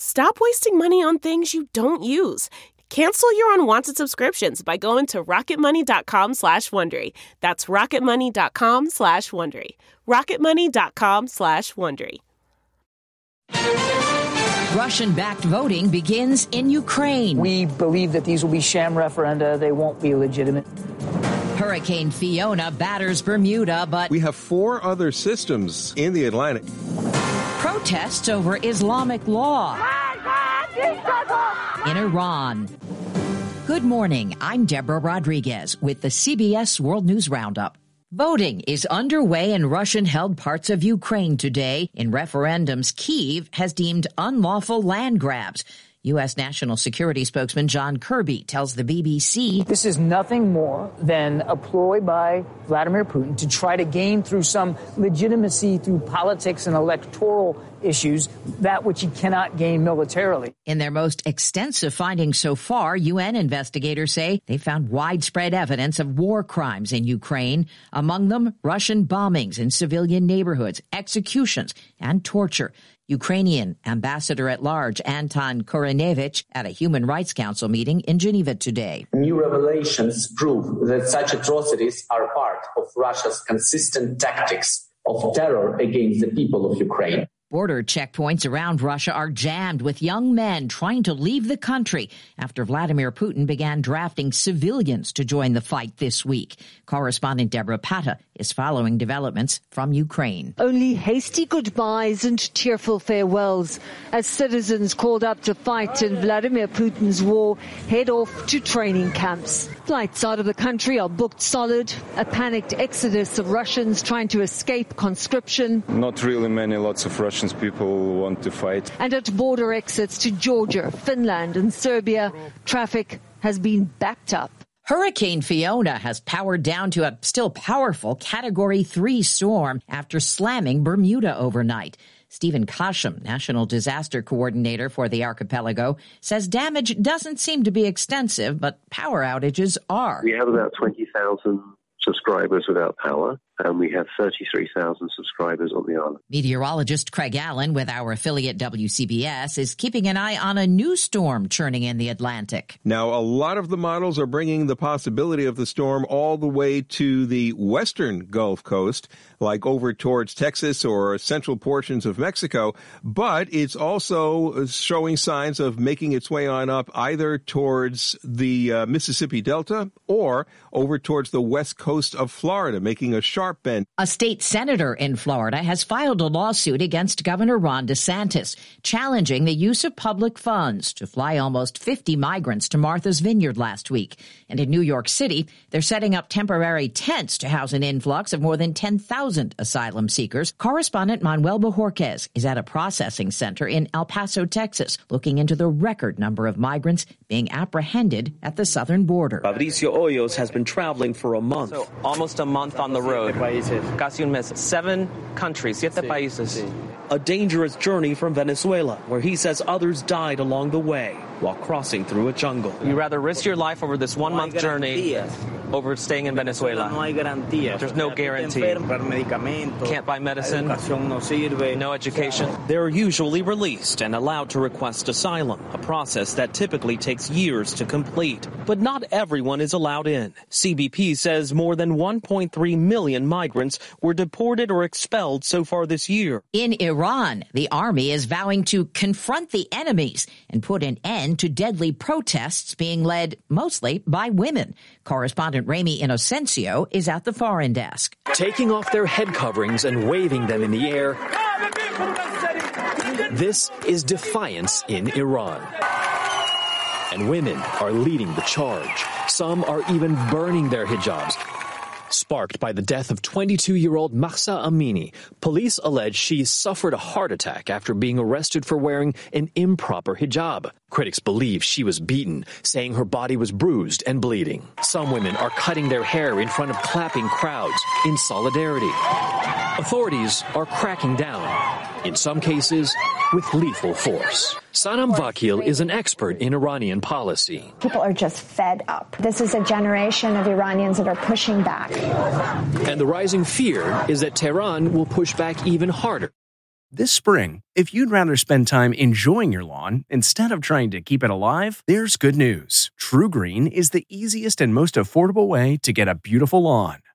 Stop wasting money on things you don't use. Cancel your unwanted subscriptions by going to rocketmoney.com slash Wondery. That's rocketmoney.com slash Wondery. rocketmoney.com slash Wondery. Russian-backed voting begins in Ukraine. We believe that these will be sham referenda. They won't be legitimate. Hurricane Fiona batters Bermuda, but we have four other systems in the Atlantic protests over Islamic law in Iran. Good morning. I'm Deborah Rodriguez with the CBS World News Roundup. Voting is underway in Russian held parts of Ukraine today. In referendums, Kiev has deemed unlawful land grabs. U.S. National Security spokesman John Kirby tells the BBC This is nothing more than a ploy by Vladimir Putin to try to gain through some legitimacy through politics and electoral issues that which he cannot gain militarily. In their most extensive findings so far, UN investigators say they found widespread evidence of war crimes in Ukraine, among them Russian bombings in civilian neighborhoods, executions, and torture. Ukrainian ambassador at large Anton Korynevych at a Human Rights Council meeting in Geneva today. New revelations prove that such atrocities are part of Russia's consistent tactics of terror against the people of Ukraine. Border checkpoints around Russia are jammed with young men trying to leave the country after Vladimir Putin began drafting civilians to join the fight this week. Correspondent Deborah Patta is following developments from Ukraine. Only hasty goodbyes and tearful farewells as citizens called up to fight in Vladimir Putin's war head off to training camps. Flights out of the country are booked solid. A panicked exodus of Russians trying to escape conscription. Not really many, lots of Russians people want to fight. And at border exits to Georgia, Finland, and Serbia, traffic has been backed up. Hurricane Fiona has powered down to a still powerful Category 3 storm after slamming Bermuda overnight. Stephen Kasham, National Disaster Coordinator for the archipelago, says damage doesn't seem to be extensive, but power outages are. We have about 20,000 subscribers without power and we have 33,000 subscribers on the island. Meteorologist Craig Allen with our affiliate WCBS is keeping an eye on a new storm churning in the Atlantic. Now, a lot of the models are bringing the possibility of the storm all the way to the western Gulf Coast, like over towards Texas or central portions of Mexico, but it's also showing signs of making its way on up either towards the uh, Mississippi Delta or over towards the west coast of Florida, making a sharp a state senator in Florida has filed a lawsuit against Governor Ron DeSantis, challenging the use of public funds to fly almost 50 migrants to Martha's Vineyard last week. And in New York City, they're setting up temporary tents to house an influx of more than 10,000 asylum seekers. Correspondent Manuel Bojorquez is at a processing center in El Paso, Texas, looking into the record number of migrants being apprehended at the southern border. Fabricio Hoyos has been traveling for a month. So almost a month on the road países. Casi un mes. Seven countries, siete sí, países. Sí. A dangerous journey from Venezuela, where he says others died along the way while crossing through a jungle. You rather risk your life over this one month journey over staying in Venezuela. There's no guarantee. Can't buy medicine. No education. They're usually released and allowed to request asylum, a process that typically takes years to complete. But not everyone is allowed in. CBP says more than 1.3 million migrants were deported or expelled so far this year. In Iran, the army is vowing to confront the enemies and put an end to deadly protests being led mostly by women. Correspondent Correspondent Ramy Inocencio is at the foreign desk. Taking off their head coverings and waving them in the air. This is defiance in Iran. And women are leading the charge. Some are even burning their hijabs sparked by the death of 22 year old Mahsa Amini. Police allege she suffered a heart attack after being arrested for wearing an improper hijab. Critics believe she was beaten, saying her body was bruised and bleeding. Some women are cutting their hair in front of clapping crowds in solidarity. Authorities are cracking down, in some cases, with lethal force. Sanam Vakil is an expert in Iranian policy. People are just fed up. This is a generation of Iranians that are pushing back. And the rising fear is that Tehran will push back even harder. This spring, if you'd rather spend time enjoying your lawn instead of trying to keep it alive, there's good news. TruGreen is the easiest and most affordable way to get a beautiful lawn.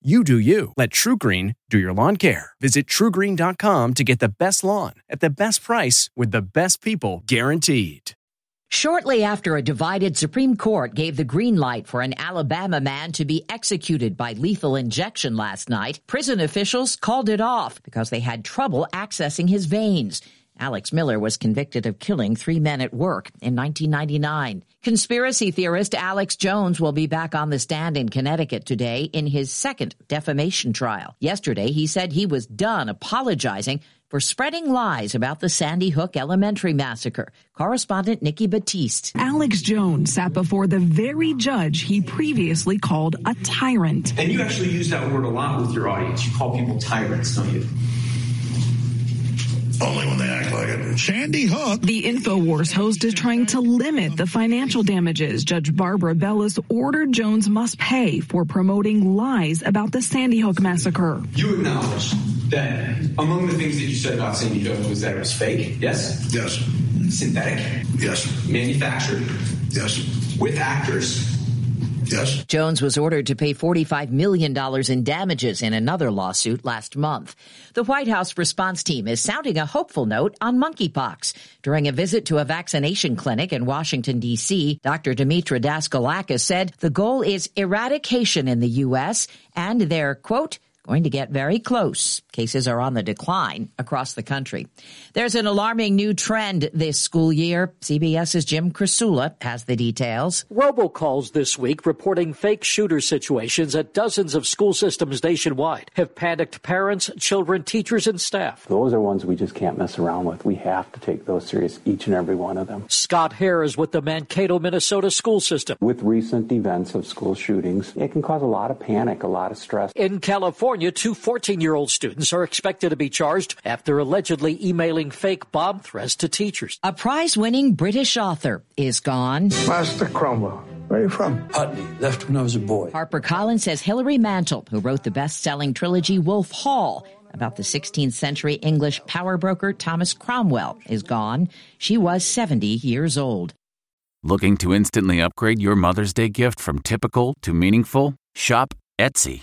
You do you. Let TruGreen do your lawn care. Visit trugreen.com to get the best lawn at the best price with the best people guaranteed. Shortly after a divided Supreme Court gave the green light for an Alabama man to be executed by lethal injection last night, prison officials called it off because they had trouble accessing his veins. Alan Miller was convicted of killing three men at work in 1999. Conspiracy theorist Alex Jones will be back on the stand in Connecticut today in his second defamation trial. Yesterday, he said he was done apologizing for spreading lies about the Sandy Hook Elementary Massacre. Correspondent Nikki Batiste. Alex Jones sat before the very judge he previously called a tyrant. And you actually use that word a lot with your audience. You call people tyrants, don't you? Only when they act like it. Sandy Hook. The InfoWars host is trying to limit the financial damages Judge Barbara Bellis ordered Jones must pay for promoting lies about the Sandy Hook massacre. You acknowledge that among the things that you said about Sandy Hook was that it was fake, yes? Yes. Synthetic? Yes. Manufactured? Yes. With actors? Yes. Jones was ordered to pay $45 million in damages in another lawsuit last month. The White House response team is sounding a hopeful note on monkeypox. During a visit to a vaccination clinic in Washington, D.C., Dr. Demetre Daskalakis said the goal is eradication in the U.S. and they're, quote, going to get very close. Cases are on the decline across the country. There's an alarming new trend this school year. CBS's Jim Krasula has the details. Robocalls this week reporting fake shooter situations at dozens of school systems nationwide have panicked parents, children, teachers, and staff. Those are ones we just can't mess around with. We have to take those serious, each and every one of them. Scott Hare is with the Mankato, Minnesota school system. With recent events of school shootings, it can cause a lot of panic, a lot of stress. In California, two 14 year old students are expected to be charged after allegedly emailing fake bomb threats to teachers. A prize winning British author is gone. Master Cromwell. Where are you from? Putney. Left when I was a boy. HarperCollins says Hilary Mantel, who wrote the best selling trilogy Wolf Hall, about the 16th century English power broker Thomas Cromwell, is gone. She was 70 years old. Looking to instantly upgrade your Mother's Day gift from typical to meaningful? Shop Etsy.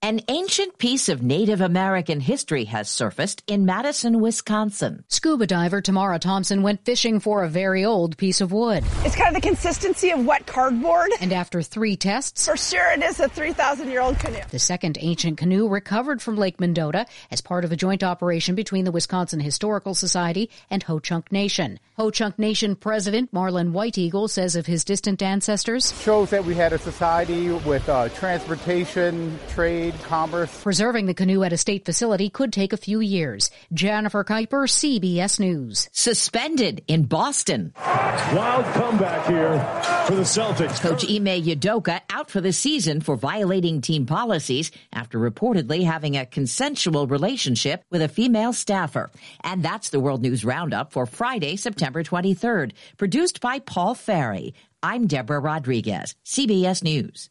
An ancient piece of Native American history has surfaced in Madison, Wisconsin. Scuba diver Tamara Thompson went fishing for a very old piece of wood. It's kind of the consistency of wet cardboard. And after three tests, for sure it is a 3,000 year old canoe. The second ancient canoe recovered from Lake Mendota as part of a joint operation between the Wisconsin Historical Society and Ho Chunk Nation. Ho Chunk Nation President Marlon White Eagle says of his distant ancestors shows that we had a society with uh, transportation, trade, trade, commerce. Preserving the canoe at a state facility could take a few years. Jennifer Kuiper, CBS News. Suspended in Boston. Wild comeback here for the Celtics. Coach Ime Udoka out for the season for violating team policies after reportedly having a consensual relationship with a female staffer. And that's the World News Roundup for Friday, September 23rd, produced by Paul Ferry. I'm Deborah Rodriguez, CBS News.